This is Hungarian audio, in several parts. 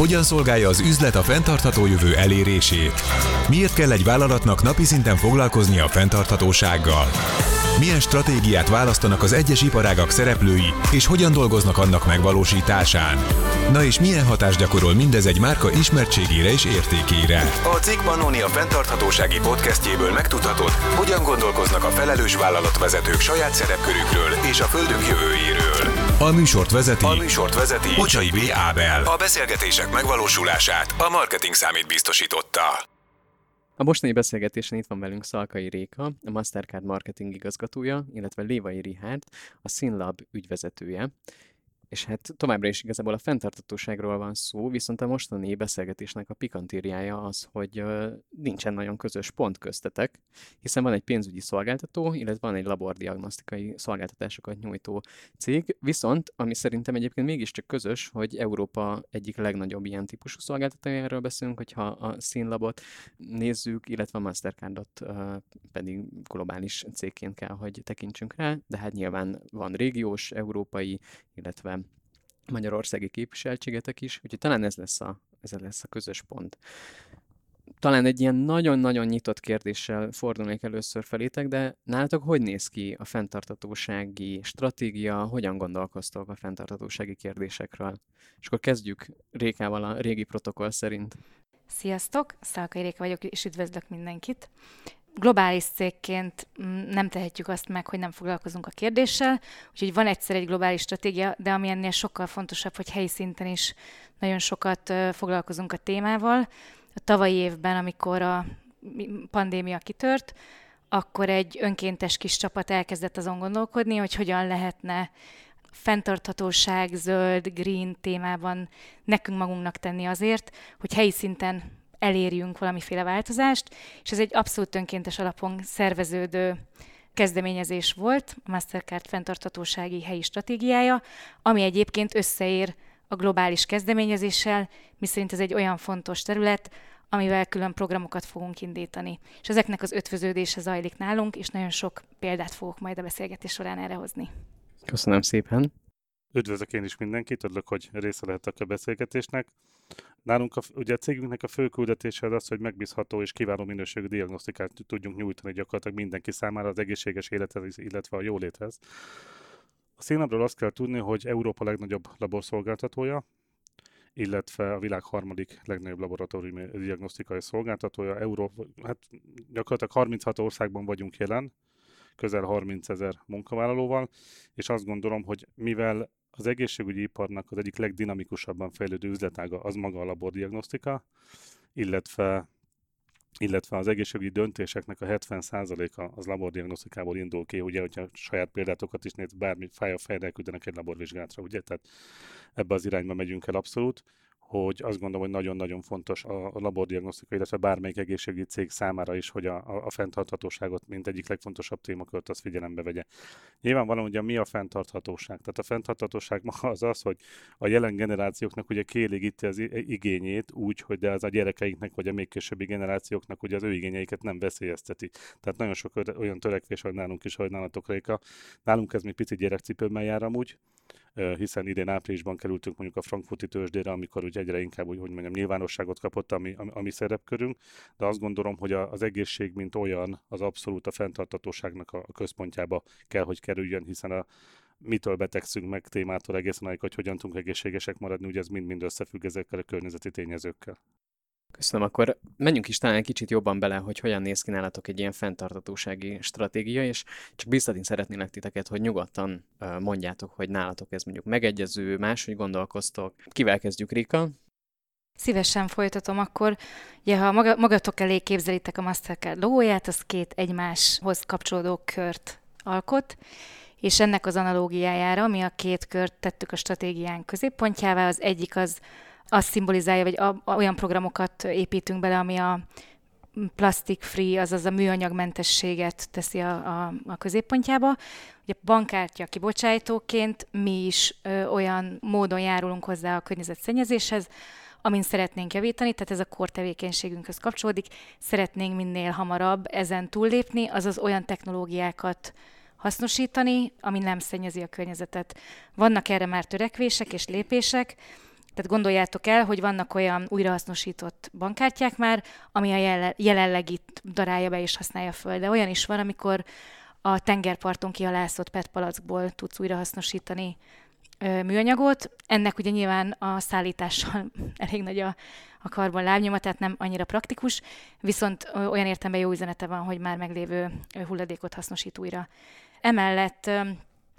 Hogyan szolgálja az üzlet a fenntartható jövő elérését? Miért kell egy vállalatnak napi szinten foglalkoznia a fenntarthatósággal? Milyen stratégiát választanak az egyes iparágak szereplői, és hogyan dolgoznak annak megvalósításán? Na és milyen hatást gyakorol mindez egy márka ismertségére és értékére? A Cikk Pannonia fenntarthatósági podcastjéből megtudhatod, hogyan gondolkoznak a felelős vállalatvezetők saját szerepkörükről és a földünk jövőjéről. A műsort vezeti, a műsort vezeti Bocsai B. Ábel. A beszélgetések megvalósulását a marketing számít biztosította. A mostani beszélgetésen itt van velünk Szalkai Réka, a Mastercard marketing igazgatója, illetve Lévai Rihárd, a Sinlab ügyvezetője. És hát továbbra is igazából a fenntartatóságról van szó, viszont a mostani beszélgetésnek a pikantériája az, hogy nincsen nagyon közös pont köztetek, hiszen van egy pénzügyi szolgáltató, illetve van egy labordiagnosztikai szolgáltatásokat nyújtó cég, viszont ami szerintem egyébként mégiscsak közös, hogy Európa egyik legnagyobb ilyen típusú szolgáltatójáról beszélünk, hogyha a Színlabot nézzük, illetve a Mastercardot pedig globális cégként kell, hogy tekintsünk rá, de hát nyilván van régiós, európai, illetve magyarországi képviseltségetek is, úgyhogy talán ez lesz a, ez lesz a közös pont. Talán egy ilyen nagyon-nagyon nyitott kérdéssel fordulnék először felétek, de nálatok hogy néz ki a fenntartatósági stratégia, hogyan gondolkoztok a fenntartatósági kérdésekről? És akkor kezdjük Rékával a régi protokoll szerint. Sziasztok, Szalkai Réka vagyok, és üdvözlök mindenkit globális cégként mm, nem tehetjük azt meg, hogy nem foglalkozunk a kérdéssel, úgyhogy van egyszer egy globális stratégia, de ami ennél sokkal fontosabb, hogy helyi szinten is nagyon sokat foglalkozunk a témával. A tavalyi évben, amikor a pandémia kitört, akkor egy önkéntes kis csapat elkezdett azon gondolkodni, hogy hogyan lehetne fenntarthatóság, zöld, green témában nekünk magunknak tenni azért, hogy helyi szinten elérjünk valamiféle változást, és ez egy abszolút önkéntes alapon szerveződő kezdeményezés volt, a Mastercard fenntarthatósági helyi stratégiája, ami egyébként összeér a globális kezdeményezéssel, miszerint ez egy olyan fontos terület, amivel külön programokat fogunk indítani. És ezeknek az ötvöződése zajlik nálunk, és nagyon sok példát fogok majd a beszélgetés során erre hozni. Köszönöm szépen! Üdvözlök én is mindenkit, örülök, hogy része lehetek a beszélgetésnek. Nálunk a, ugye a cégünknek a fő küldetése az az, hogy megbízható és kiváló minőségű diagnosztikát tudjunk nyújtani gyakorlatilag mindenki számára az egészséges élethez, illetve a jóléthez. A színlabról azt kell tudni, hogy Európa legnagyobb laborszolgáltatója, illetve a világ harmadik legnagyobb laboratóriumi diagnosztikai szolgáltatója. Európa, hát gyakorlatilag 36 országban vagyunk jelen, közel 30 ezer munkavállalóval, és azt gondolom, hogy mivel az egészségügyi iparnak az egyik legdinamikusabban fejlődő üzletága az maga a labordiagnosztika, illetve illetve az egészségügyi döntéseknek a 70%-a az labordiagnosztikából indul ki, ugye, hogyha saját példátokat is néz, bármi fáj a fejre, küldenek egy laborvizsgálatra, ugye, tehát ebbe az irányba megyünk el abszolút hogy azt gondolom, hogy nagyon-nagyon fontos a labordiagnosztika, illetve bármelyik egészségügyi cég számára is, hogy a, a fenntarthatóságot, mint egyik legfontosabb témakört, az figyelembe vegye. Nyilvánvalóan ugye mi a fenntarthatóság? Tehát a fenntarthatóság ma az az, hogy a jelen generációknak ugye kielégíti az igényét úgy, hogy de az a gyerekeinknek, vagy a még későbbi generációknak ugye az ő igényeiket nem veszélyezteti. Tehát nagyon sok olyan törekvés van nálunk is, hogy nálatok Réka. Nálunk ez még picit gyerekcipőmmel jár amúgy, hiszen idén áprilisban kerültünk mondjuk a frankfurti tőzsdére, amikor ugye egyre inkább, úgy, hogy mondjam, nyilvánosságot kapott a mi, a, a mi szerepkörünk, de azt gondolom, hogy a, az egészség, mint olyan, az abszolút a fenntartatóságnak a, a központjába kell, hogy kerüljön, hiszen a, mitől betegszünk meg témától egészen hogy hogyan tudunk egészségesek maradni, ugye ez mind-mind összefügg ezekkel a környezeti tényezőkkel. Köszönöm, akkor menjünk is talán kicsit jobban bele, hogy hogyan néz ki nálatok egy ilyen fenntartatósági stratégia, és csak biztatni szeretnélek titeket, hogy nyugodtan mondjátok, hogy nálatok ez mondjuk megegyező, máshogy gondolkoztok. Kivel kezdjük, Rika? Szívesen folytatom akkor. Ugye, ha maga, magatok elé képzelitek a Mastercard logóját, az két egymáshoz kapcsolódó kört alkot, és ennek az analógiájára mi a két kört tettük a stratégián középpontjává. Az egyik az azt szimbolizálja, vagy a, a, olyan programokat építünk bele, ami a plastic free, azaz a műanyagmentességet teszi a, a, a középpontjába. Ugye bankkártya kibocsájtóként mi is ö, olyan módon járulunk hozzá a környezetszennyezéshez, amin szeretnénk javítani, tehát ez a kor tevékenységünkhöz kapcsolódik, szeretnénk minél hamarabb ezen túllépni, azaz olyan technológiákat hasznosítani, ami nem szennyezi a környezetet. Vannak erre már törekvések és lépések, Tehát gondoljátok el, hogy vannak olyan újrahasznosított bankkártyák már, ami a jelenleg itt darálja be és használja föl. De olyan is van, amikor a tengerparton kialászott PET palackból tudsz újrahasznosítani műanyagot. Ennek ugye nyilván a szállítással elég nagy a, a karbon lábnyoma, tehát nem annyira praktikus, viszont olyan értelemben jó üzenete van, hogy már meglévő hulladékot hasznosít újra. Emellett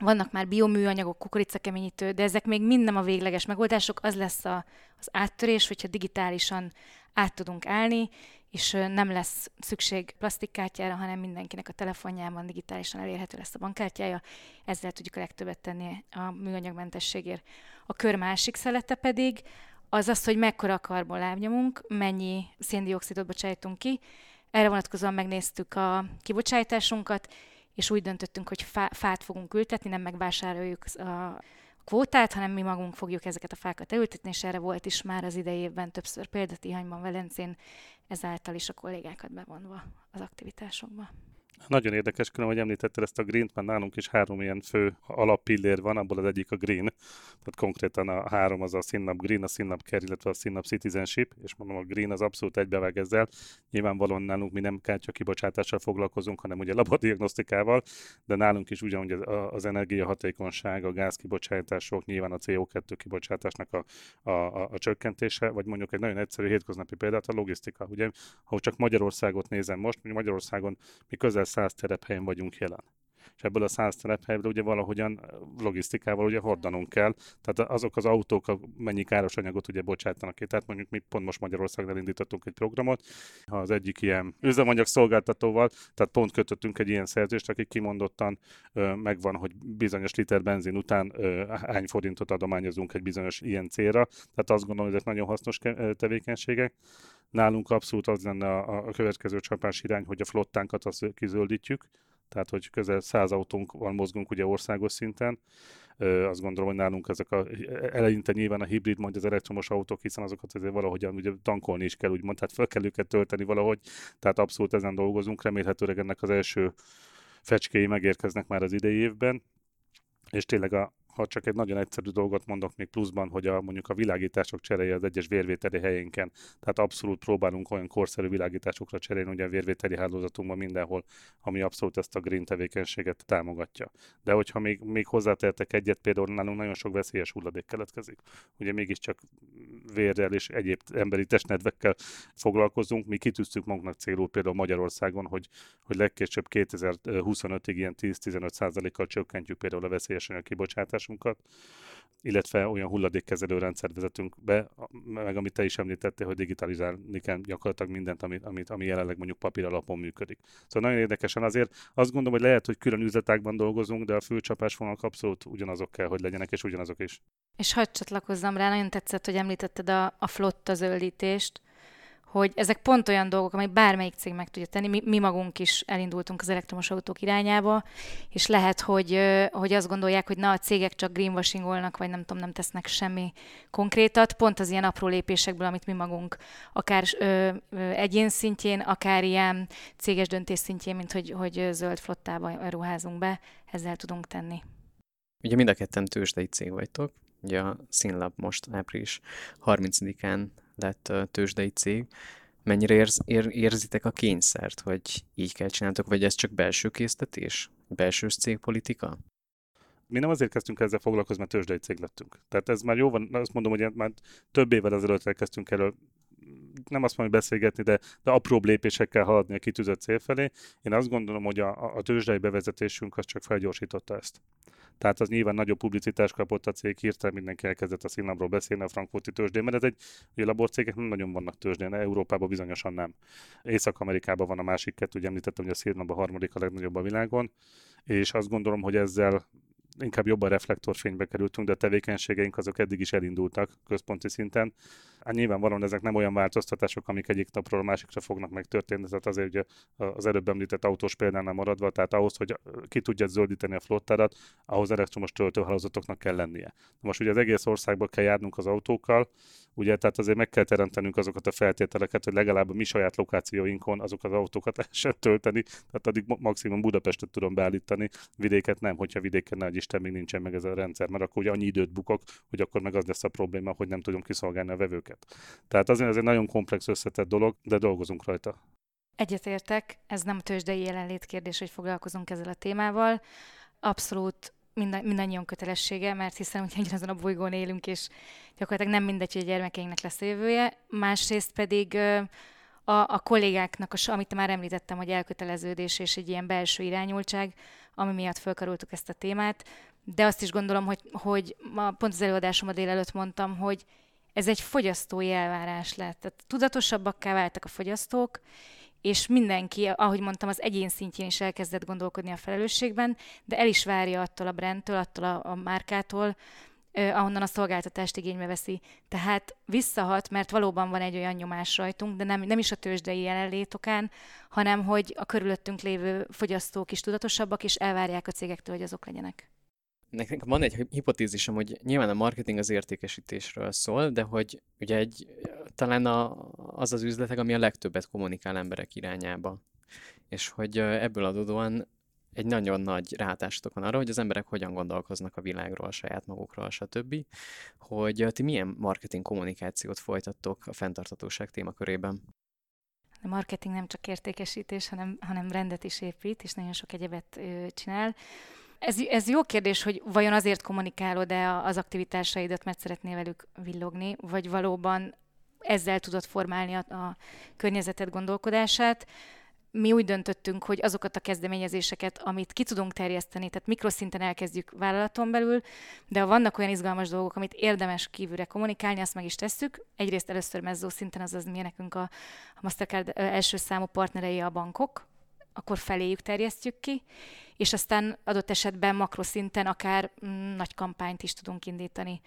vannak már bioműanyagok, kukoricakeményítő, de ezek még mind nem a végleges megoldások. Az lesz a, az áttörés, hogyha digitálisan át tudunk állni, és nem lesz szükség plastikkártyára, hanem mindenkinek a telefonjában digitálisan elérhető lesz a bankkártyája. Ezzel tudjuk a legtöbbet tenni a műanyagmentességért. A kör másik szelete pedig az az, hogy mekkora a karbonlábnyomunk, mennyi széndiokszidot bocsájtunk ki. Erre vonatkozóan megnéztük a kibocsátásunkat, és úgy döntöttünk, hogy fá- fát fogunk ültetni, nem megvásároljuk a kvótát, hanem mi magunk fogjuk ezeket a fákat elültetni, és erre volt is már az idejében többször példa Tihanyban, Velencén, ezáltal is a kollégákat bevonva az aktivitásokba. Nagyon érdekes, külön, hogy említetted ezt a green mert nálunk is három ilyen fő alappillér van, abból az egyik a green, tehát konkrétan a három az a Sinnap Green, a Sinnap Care, illetve a Sinnap Citizenship, és mondom, a green az abszolút egybevág ezzel. Nyilvánvalóan nálunk mi nem kártya kibocsátással foglalkozunk, hanem ugye labadiagnosztikával, de nálunk is ugyanúgy az energiahatékonyság, a gázkibocsátások, nyilván a CO2 kibocsátásnak a, a, a, a csökkentése, vagy mondjuk egy nagyon egyszerű hétköznapi példát, a logisztika. Ugye, ha csak Magyarországot nézem most, Magyarországon mi közel 100 telephelyen vagyunk jelen. És ebből a 100 telephelyről ugye valahogyan logisztikával ugye hordanunk kell. Tehát azok az autók mennyi káros anyagot ugye bocsátanak ki. Tehát mondjuk mi pont most Magyarországon elindítottunk egy programot, ha az egyik ilyen üzemanyag szolgáltatóval, tehát pont kötöttünk egy ilyen szerzést, aki kimondottan ö, megvan, hogy bizonyos liter benzin után ö, hány forintot adományozunk egy bizonyos ilyen célra. Tehát azt gondolom, hogy ezek nagyon hasznos tevékenységek. Nálunk abszolút az lenne a, a következő csapás irány, hogy a flottánkat azt kizöldítjük, tehát hogy közel 100 autónk mozgunk ugye országos szinten. Ö, azt gondolom, hogy nálunk ezek a, eleinte nyilván a hibrid, majd az elektromos autók, hiszen azokat azért valahogyan ugye tankolni is kell, úgymond, tehát fel kell őket tölteni valahogy, tehát abszolút ezen dolgozunk, remélhetőleg ennek az első fecskéi megérkeznek már az idei évben, és tényleg a, ha csak egy nagyon egyszerű dolgot mondok még pluszban, hogy a, mondjuk a világítások cseréje az egyes vérvételi helyénken, tehát abszolút próbálunk olyan korszerű világításokra cserélni, ugye a vérvételi hálózatunkban mindenhol, ami abszolút ezt a green tevékenységet támogatja. De hogyha még, még hozzátehetek egyet, például nálunk nagyon sok veszélyes hulladék keletkezik. Ugye mégiscsak vérrel és egyéb emberi testnedvekkel foglalkozunk. Mi kitűztük magunknak célul például Magyarországon, hogy, hogy legkésőbb 2025-ig ilyen 10-15 kal csökkentjük például a veszélyes anyag kibocsátásunkat, illetve olyan hulladékkezelő rendszert vezetünk be, meg amit te is említettél, hogy digitalizálni kell gyakorlatilag mindent, amit, amit, ami jelenleg mondjuk papír alapon működik. Szóval nagyon érdekesen azért azt gondolom, hogy lehet, hogy külön üzletákban dolgozunk, de a főcsapásvonalak abszolút ugyanazok kell, hogy legyenek, és ugyanazok is. És hadd csatlakozzam rá, nagyon tetszett, hogy említetted a, a flotta zöldítést, hogy ezek pont olyan dolgok, amik bármelyik cég meg tudja tenni. Mi, mi magunk is elindultunk az elektromos autók irányába, és lehet, hogy, hogy azt gondolják, hogy na, a cégek csak greenwashingolnak, vagy nem tudom, nem tesznek semmi konkrétat. Pont az ilyen apró lépésekből, amit mi magunk akár ö, ö, egyén szintjén, akár ilyen céges döntés szintjén, mint hogy, hogy zöld flottába ruházunk be, ezzel tudunk tenni. Ugye mind a ketten tőzsdei cég vagytok, ugye a Színlab most április 30-án lett tőzsdei cég. Mennyire érz, ér, érzitek a kényszert, hogy így kell csináltok, vagy ez csak belső késztetés? Belső cégpolitika? mi nem azért kezdtünk ezzel foglalkozni, mert tőzsdei cég lettünk. Tehát ez már jó van, azt mondom, hogy már több évvel ezelőtt elkezdtünk elő nem azt mondom, beszélgetni, de, de apró lépésekkel haladni a kitűzött cél felé. Én azt gondolom, hogy a, a tőzsdei bevezetésünk az csak felgyorsította ezt. Tehát az nyilván nagyobb publicitást kapott a cég, hirtelen mindenki elkezdett a színlapról beszélni a frankfurti tőzsdén, mert ez egy, ugye laborcégek nem nagyon vannak tőzsdén, Európában bizonyosan nem. Észak-Amerikában van a másik kettő, ugye említettem, hogy a színlap a harmadik a legnagyobb a világon, és azt gondolom, hogy ezzel inkább jobban reflektorfénybe kerültünk, de a tevékenységeink azok eddig is elindultak központi szinten. Hát nyilvánvalóan ezek nem olyan változtatások, amik egyik napról a másikra fognak megtörténni, tehát azért ugye az előbb említett autós példánál maradva, tehát ahhoz, hogy ki tudja zöldíteni a flottárat, ahhoz elektromos töltőhálózatoknak kell lennie. Most ugye az egész országban kell járnunk az autókkal, ugye, tehát azért meg kell teremtenünk azokat a feltételeket, hogy legalább a mi saját lokációinkon azokat az autókat lehessen tölteni, tehát addig maximum Budapestet tudom beállítani, vidéket nem, hogyha vidéken nagy Isten még nincsen meg ez a rendszer, mert akkor ugye annyi időt bukok, hogy akkor meg az lesz a probléma, hogy nem tudom kiszolgálni a vevőket. Tehát azért ez egy nagyon komplex összetett dolog, de dolgozunk rajta. Egyetértek, ez nem tőzsdei jelenlét kérdés, hogy foglalkozunk ezzel a témával. Abszolút minden, mindannyian kötelessége, mert hiszen ugye azon a bolygón élünk, és gyakorlatilag nem mindegy, hogy a gyermekeinknek lesz a jövője. Másrészt pedig a, a kollégáknak, a, amit már említettem, hogy elköteleződés és egy ilyen belső irányultság, ami miatt felkaroltuk ezt a témát, de azt is gondolom, hogy, hogy ma pont az előadásomat délelőtt mondtam, hogy ez egy fogyasztói elvárás lett. Tehát tudatosabbakká váltak a fogyasztók, és mindenki, ahogy mondtam, az egyén szintjén is elkezdett gondolkodni a felelősségben, de el is várja attól a brandtől, attól a, a márkától, ahonnan a szolgáltatást igénybe veszi. Tehát visszahat, mert valóban van egy olyan nyomás rajtunk, de nem, nem is a tőzsdei jelenlét okán, hanem hogy a körülöttünk lévő fogyasztók is tudatosabbak, és elvárják a cégektől, hogy azok legyenek. Nekem van egy hipotézisem, hogy nyilván a marketing az értékesítésről szól, de hogy ugye egy, talán a, az az üzletek, ami a legtöbbet kommunikál emberek irányába. És hogy ebből adódóan egy nagyon nagy rátástotok van arra, hogy az emberek hogyan gondolkoznak a világról, a saját magukról, stb. Hogy ti milyen marketing kommunikációt folytattok a fenntartatóság témakörében? A marketing nem csak értékesítés, hanem, hanem rendet is épít, és nagyon sok egyebet ö, csinál. Ez, ez jó kérdés, hogy vajon azért kommunikálod-e az aktivitásaidat, mert szeretnél velük villogni, vagy valóban ezzel tudod formálni a, a környezeted gondolkodását. Mi úgy döntöttünk, hogy azokat a kezdeményezéseket, amit ki tudunk terjeszteni, tehát mikroszinten elkezdjük vállalaton belül, de ha vannak olyan izgalmas dolgok, amit érdemes kívülre kommunikálni, azt meg is tesszük. Egyrészt először mezzó szinten, azaz mi nekünk a, Mastercard első számú partnerei a bankok, akkor feléjük terjesztjük ki, és aztán adott esetben makroszinten akár mm, nagy kampányt is tudunk indítani.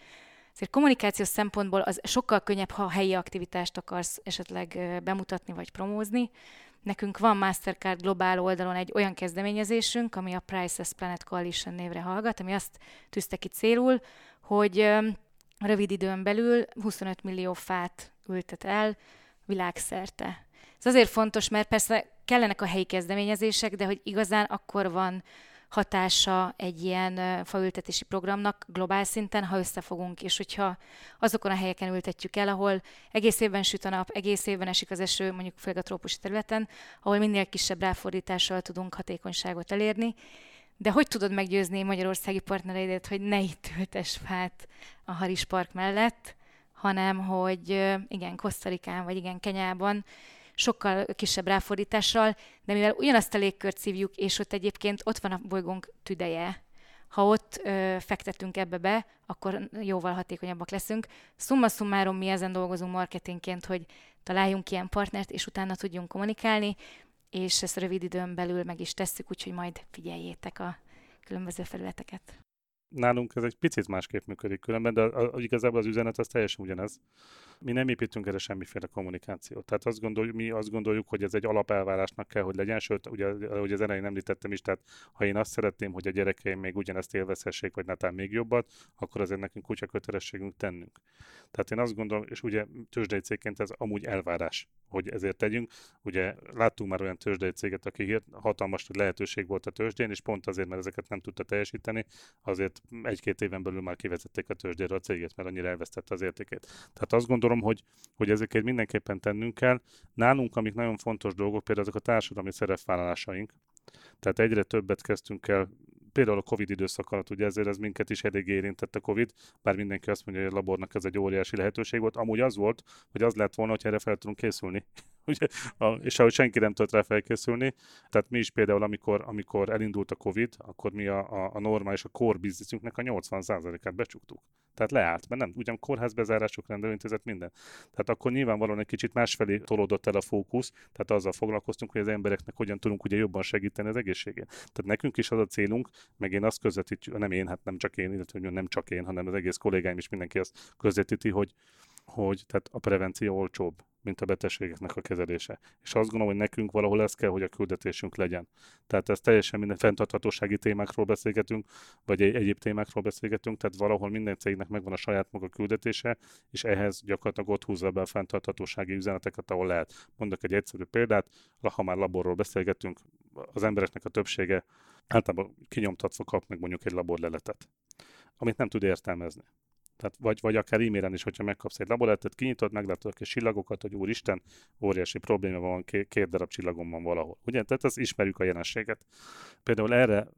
Ezért kommunikációs szempontból az sokkal könnyebb, ha helyi aktivitást akarsz esetleg bemutatni vagy promózni. Nekünk van Mastercard globál oldalon egy olyan kezdeményezésünk, ami a Priceless Planet Coalition névre hallgat, ami azt tűzte ki célul, hogy rövid időn belül 25 millió fát ültet el világszerte. Ez azért fontos, mert persze kellenek a helyi kezdeményezések, de hogy igazán akkor van hatása egy ilyen faültetési programnak globál szinten, ha összefogunk, és hogyha azokon a helyeken ültetjük el, ahol egész évben süt a nap, egész évben esik az eső, mondjuk főleg a trópusi területen, ahol minél kisebb ráfordítással tudunk hatékonyságot elérni, de hogy tudod meggyőzni magyarországi partnereidet, hogy ne itt ültes fát a Haris Park mellett, hanem hogy igen, Kosztarikán vagy igen, Kenyában sokkal kisebb ráfordítással, de mivel ugyanazt a légkört szívjuk, és ott egyébként ott van a bolygónk tüdeje, ha ott ö, fektetünk ebbe be, akkor jóval hatékonyabbak leszünk. Summa summarum mi ezen dolgozunk marketingként, hogy találjunk ilyen partnert, és utána tudjunk kommunikálni, és ezt rövid időn belül meg is tesszük, úgyhogy majd figyeljétek a különböző felületeket nálunk ez egy picit másképp működik különben, de a, a, igazából az üzenet az teljesen ugyanez. Mi nem építünk erre semmiféle kommunikációt. Tehát azt gondoljuk, mi azt gondoljuk, hogy ez egy alapelvárásnak kell, hogy legyen, sőt, ugye, ahogy az elején említettem is, tehát ha én azt szeretném, hogy a gyerekeim még ugyanezt élvezhessék, vagy netán még jobbat, akkor azért nekünk kutya kötelességünk tennünk. Tehát én azt gondolom, és ugye tőzsdei cégként ez amúgy elvárás, hogy ezért tegyünk. Ugye láttunk már olyan tőzsdei céget, aki hatalmas lehetőség volt a tőzsdén, és pont azért, mert ezeket nem tudta teljesíteni, azért egy-két éven belül már kivezették a tőzsdére a céget, mert annyira elvesztette az értékét. Tehát azt gondolom, hogy, hogy ezeket mindenképpen tennünk kell. Nálunk, amik nagyon fontos dolgok, például azok a társadalmi szerepvállalásaink, tehát egyre többet kezdtünk el például a Covid időszak alatt, ugye ezért ez minket is elég érintett a Covid, bár mindenki azt mondja, hogy a labornak ez egy óriási lehetőség volt. Amúgy az volt, hogy az lett volna, hogy erre fel tudunk készülni. ugye, a, és ahogy senki nem tudott rá felkészülni, tehát mi is például, amikor, amikor elindult a Covid, akkor mi a, a, a normális, a core bizniszünknek a 80%-át becsuktuk. Tehát leállt, mert nem, ugyan kórházbezárások, rendelőintézet, minden. Tehát akkor nyilvánvalóan egy kicsit másfelé tolódott el a fókusz, tehát azzal foglalkoztunk, hogy az embereknek hogyan tudunk ugye jobban segíteni az egészségét. Tehát nekünk is az a célunk, meg én azt közvetítjük, nem én, hát nem csak én, illetve nem csak én, hanem az egész kollégáim is mindenki azt közvetíti, hogy hogy tehát a prevenció olcsóbb, mint a betegségeknek a kezelése. És azt gondolom, hogy nekünk valahol ez kell, hogy a küldetésünk legyen. Tehát ez teljesen minden fenntarthatósági témákról beszélgetünk, vagy egy egyéb témákról beszélgetünk, tehát valahol minden cégnek megvan a saját maga küldetése, és ehhez gyakorlatilag ott húzza be a fenntarthatósági üzeneteket, ahol lehet. Mondok egy egyszerű példát, ha már laborról beszélgetünk, az embereknek a többsége általában kinyomtatva kap meg mondjuk egy laborleletet, amit nem tud értelmezni. Tehát vagy, vagy akár e-mailen is, hogyha megkapsz egy laboletet, kinyitod, meglátod a kis csillagokat, hogy úristen, óriási probléma van, két, darab csillagom van valahol. Ugye? Tehát ezt ismerjük a jelenséget. Például erre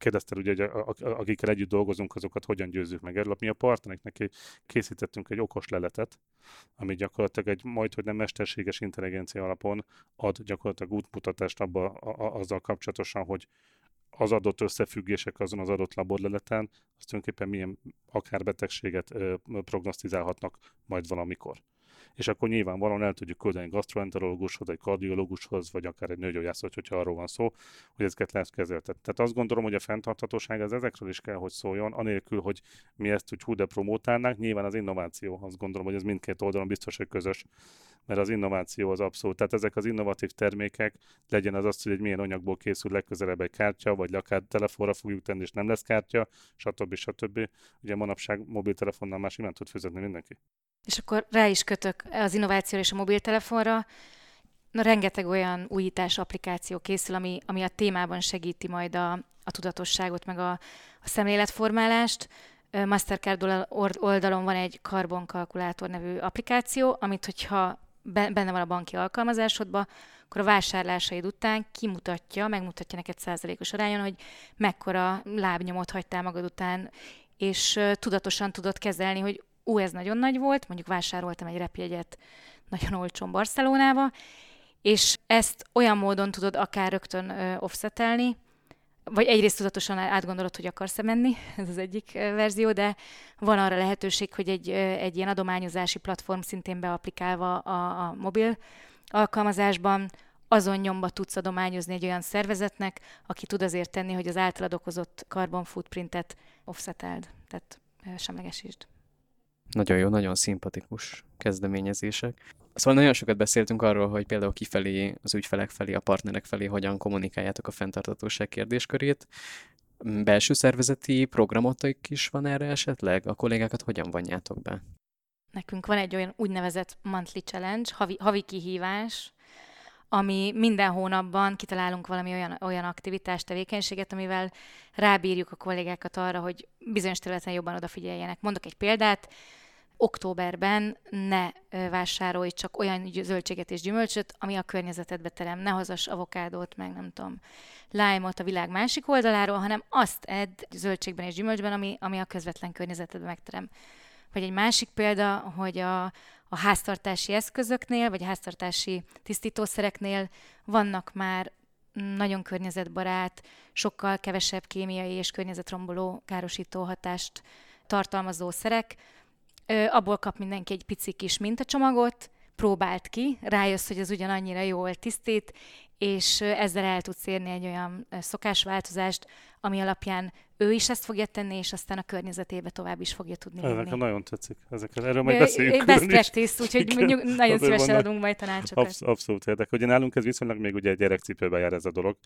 kérdezted, ugye, hogy a, akikkel együtt dolgozunk, azokat hogyan győzzük meg erről. Mi a partnereknek készítettünk egy okos leletet, ami gyakorlatilag egy majd, hogy nem mesterséges intelligencia alapon ad gyakorlatilag útmutatást abba, a, a, azzal kapcsolatosan, hogy az adott összefüggések azon az adott laborleleten, az tulajdonképpen milyen akár betegséget ö, prognosztizálhatnak majd valamikor. És akkor nyilvánvalóan el tudjuk küldeni gastroenterológushoz, egy kardiológushoz, vagy akár egy nőgyógyászhoz, hogyha arról van szó, hogy ezeket lesz kezeltet. Tehát azt gondolom, hogy a fenntarthatóság az ezekről is kell, hogy szóljon, anélkül, hogy mi ezt úgy hú de promótálnánk. Nyilván az innováció, azt gondolom, hogy ez mindkét oldalon biztos, hogy közös mert az innováció az abszolút. Tehát ezek az innovatív termékek, legyen az az, hogy egy milyen anyagból készül legközelebb egy kártya, vagy akár telefonra fogjuk tenni, és nem lesz kártya, stb. stb. Ugye manapság mobiltelefonnal már simán tud fizetni mindenki. És akkor rá is kötök az innovációra és a mobiltelefonra. Na, rengeteg olyan újítás applikáció készül, ami, ami a témában segíti majd a, a tudatosságot, meg a, a szemléletformálást. Mastercard oldalon van egy karbonkalkulátor nevű applikáció, amit hogyha benne van a banki alkalmazásodban, akkor a vásárlásaid után kimutatja, megmutatja neked százalékos arányon, hogy mekkora lábnyomot hagytál magad után, és tudatosan tudod kezelni, hogy ú, ez nagyon nagy volt, mondjuk vásároltam egy repjegyet nagyon olcsón Barcelonába, és ezt olyan módon tudod akár rögtön offsetelni, vagy egyrészt tudatosan átgondolod, hogy akarsz-e menni, ez az egyik verzió, de van arra lehetőség, hogy egy, egy ilyen adományozási platform szintén beaplikálva a, a mobil alkalmazásban azon nyomba tudsz adományozni egy olyan szervezetnek, aki tud azért tenni, hogy az általad okozott carbon footprintet offseteld, tehát semlegesítsd. Nagyon jó, nagyon szimpatikus kezdeményezések. Szóval nagyon sokat beszéltünk arról, hogy például kifelé, az ügyfelek felé, a partnerek felé hogyan kommunikáljátok a fenntartatóság kérdéskörét. Belső szervezeti programotok is van erre esetleg? A kollégákat hogyan vonjátok be? Nekünk van egy olyan úgynevezett monthly challenge, havi, havi kihívás, ami minden hónapban kitalálunk valami olyan, olyan aktivitást, tevékenységet, amivel rábírjuk a kollégákat arra, hogy bizonyos területen jobban odafigyeljenek. Mondok egy példát, októberben ne vásárolj csak olyan zöldséget és gyümölcsöt, ami a környezetedbe terem. Ne hozas avokádót, meg nem tudom, lájmot a világ másik oldaláról, hanem azt edd zöldségben és gyümölcsben, ami, ami a közvetlen környezetedbe megterem. Vagy egy másik példa, hogy a, a háztartási eszközöknél, vagy háztartási tisztítószereknél vannak már nagyon környezetbarát, sokkal kevesebb kémiai és környezetromboló károsító hatást tartalmazó szerek, abból kap mindenki egy pici kis mintacsomagot, próbált ki, rájössz, hogy az ugyanannyira jól tisztít, és ezzel el tudsz érni egy olyan szokásváltozást, ami alapján ő is ezt fogja tenni, és aztán a környezetébe tovább is fogja tudni Ez nekem nagyon tetszik. Ezekről, erről majd beszéljük. Best practice, úgyhogy mondjuk nagyon szívesen adunk majd tanácsokat. Absz- abszolút érdekel. Ugye nálunk ez viszonylag még ugye gyerekcipőbe jár ez a dolog.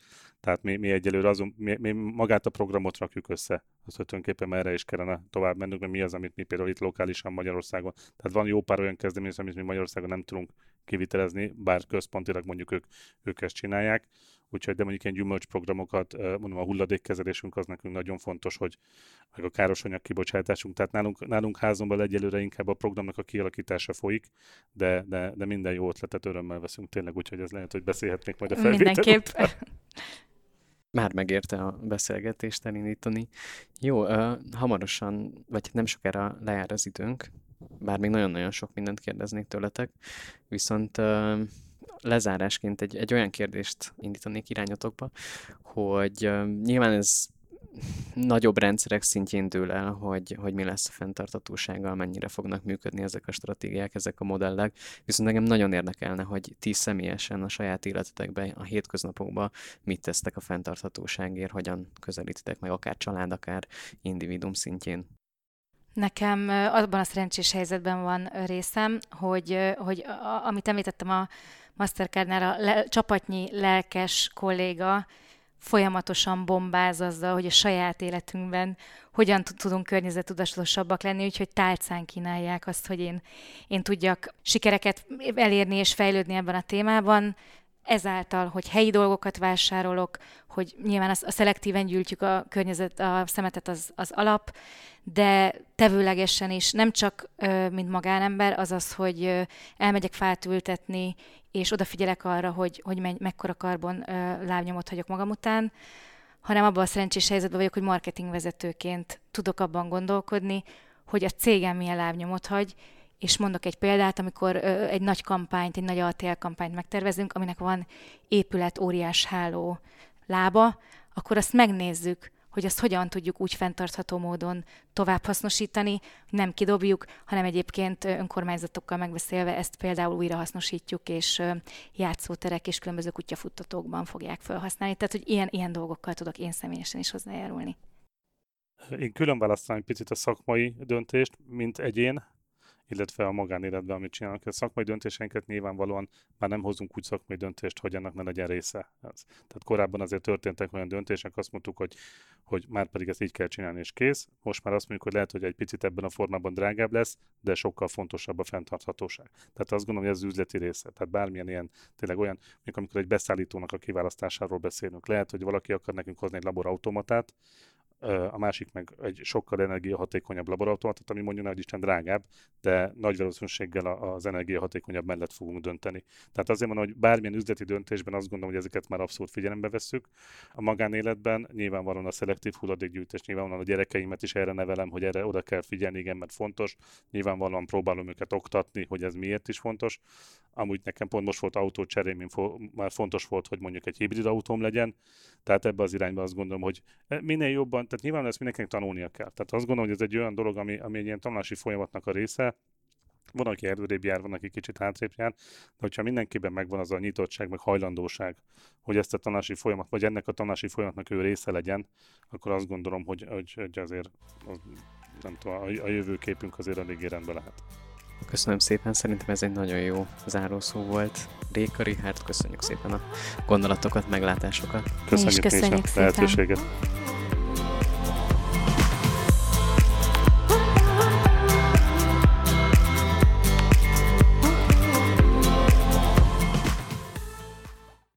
Tehát mi, mi egyelőre azon, mi, mi, magát a programot rakjuk össze. Azt, hogy tulajdonképpen erre is kellene tovább mennünk, mert mi az, amit mi például itt lokálisan Magyarországon. Tehát van jó pár olyan kezdeményezés, amit mi Magyarországon nem tudunk kivitelezni, bár központilag mondjuk ők, ők ezt csinálják úgyhogy de mondjuk ilyen gyümölcsprogramokat, mondom a hulladékkezelésünk az nekünk nagyon fontos, hogy meg a károsanyag kibocsátásunk, tehát nálunk, nálunk házonban egyelőre inkább a programnak a kialakítása folyik, de, de, de minden jó ötletet örömmel veszünk tényleg, úgyhogy ez lehet, hogy beszélhetnék majd a felvétel Mindenképp. Már megérte a beszélgetést elindítani. Jó, uh, hamarosan, vagy nem sokára lejár az időnk, bár még nagyon-nagyon sok mindent kérdeznék tőletek, viszont lezárásként egy, egy olyan kérdést indítanék irányotokba, hogy nyilván ez nagyobb rendszerek szintjén dől el, hogy, hogy mi lesz a fenntartatósággal, mennyire fognak működni ezek a stratégiák, ezek a modellek. Viszont engem nagyon érdekelne, hogy ti személyesen a saját életetekben, a hétköznapokban mit tesztek a fenntarthatóságért, hogyan közelítitek meg akár család, akár individum szintjén. Nekem abban a szerencsés helyzetben van részem, hogy, hogy amit említettem a Mastercardnál, a le, csapatnyi lelkes kolléga folyamatosan bombáz azzal, hogy a saját életünkben hogyan tudunk környezetudatosabbak lenni, úgyhogy tálcán kínálják azt, hogy én, én tudjak sikereket elérni és fejlődni ebben a témában, ezáltal, hogy helyi dolgokat vásárolok, hogy nyilván a, szelektíven gyűjtjük a környezet, a szemetet az, az alap, de tevőlegesen is, nem csak mint magánember, azaz, hogy ö, elmegyek fát ültetni, és odafigyelek arra, hogy, hogy me- mekkora karbon lábnyomot hagyok magam után, hanem abban a szerencsés helyzetben vagyok, hogy marketingvezetőként tudok abban gondolkodni, hogy a cégem milyen lábnyomot hagy, és mondok egy példát, amikor egy nagy kampányt, egy nagy ATL kampányt megtervezünk, aminek van épület, óriás háló lába, akkor azt megnézzük, hogy azt hogyan tudjuk úgy fenntartható módon tovább hasznosítani, nem kidobjuk, hanem egyébként önkormányzatokkal megbeszélve ezt például újra hasznosítjuk, és játszóterek és különböző kutyafuttatókban fogják felhasználni. Tehát, hogy ilyen, ilyen dolgokkal tudok én személyesen is hozzájárulni. Én külön választanám egy picit a szakmai döntést, mint egyén, illetve a magánéletben, amit csinálnak. A szakmai döntéseinket nyilvánvalóan már nem hozunk úgy szakmai döntést, hogy ennek ne legyen része. Ez. Tehát korábban azért történtek olyan döntések, azt mondtuk, hogy, hogy már pedig ezt így kell csinálni, és kész. Most már azt mondjuk, hogy lehet, hogy egy picit ebben a formában drágább lesz, de sokkal fontosabb a fenntarthatóság. Tehát azt gondolom, hogy ez az üzleti része. Tehát bármilyen ilyen, tényleg olyan, mint amikor egy beszállítónak a kiválasztásáról beszélünk. Lehet, hogy valaki akar nekünk hozni egy laborautomatát, a másik meg egy sokkal energiahatékonyabb laborautomatot, ami mondjuk nagy Isten drágább, de nagy valószínűséggel az energiahatékonyabb mellett fogunk dönteni. Tehát azért mondom, hogy bármilyen üzleti döntésben azt gondolom, hogy ezeket már abszolút figyelembe vesszük. A magánéletben nyilvánvalóan a szelektív hulladékgyűjtés, nyilvánvalóan a gyerekeimet is erre nevelem, hogy erre oda kell figyelni, igen, mert fontos. Nyilvánvalóan próbálom őket oktatni, hogy ez miért is fontos. Amúgy nekem pont most volt autócserém, már fontos volt, hogy mondjuk egy hibrid autóm legyen, tehát ebbe az irányba azt gondolom, hogy minél jobban, tehát nyilván ezt mindenkinek tanulnia kell. Tehát azt gondolom, hogy ez egy olyan dolog, ami, ami egy ilyen tanulási folyamatnak a része, van, aki előrébb jár, van, aki kicsit hátrébb jár, de hogyha mindenkiben megvan az a nyitottság, meg hajlandóság, hogy ezt a tanási folyamat, vagy ennek a tanási folyamatnak ő része legyen, akkor azt gondolom, hogy, hogy, hogy azért nem tudom, a, a jövőképünk azért eléggé rendben lehet. Köszönöm szépen, szerintem ez egy nagyon jó zárószó volt. Réka Richard, köszönjük szépen a gondolatokat, meglátásokat. Köszönjük, köszönjük szépen. lehetőséget.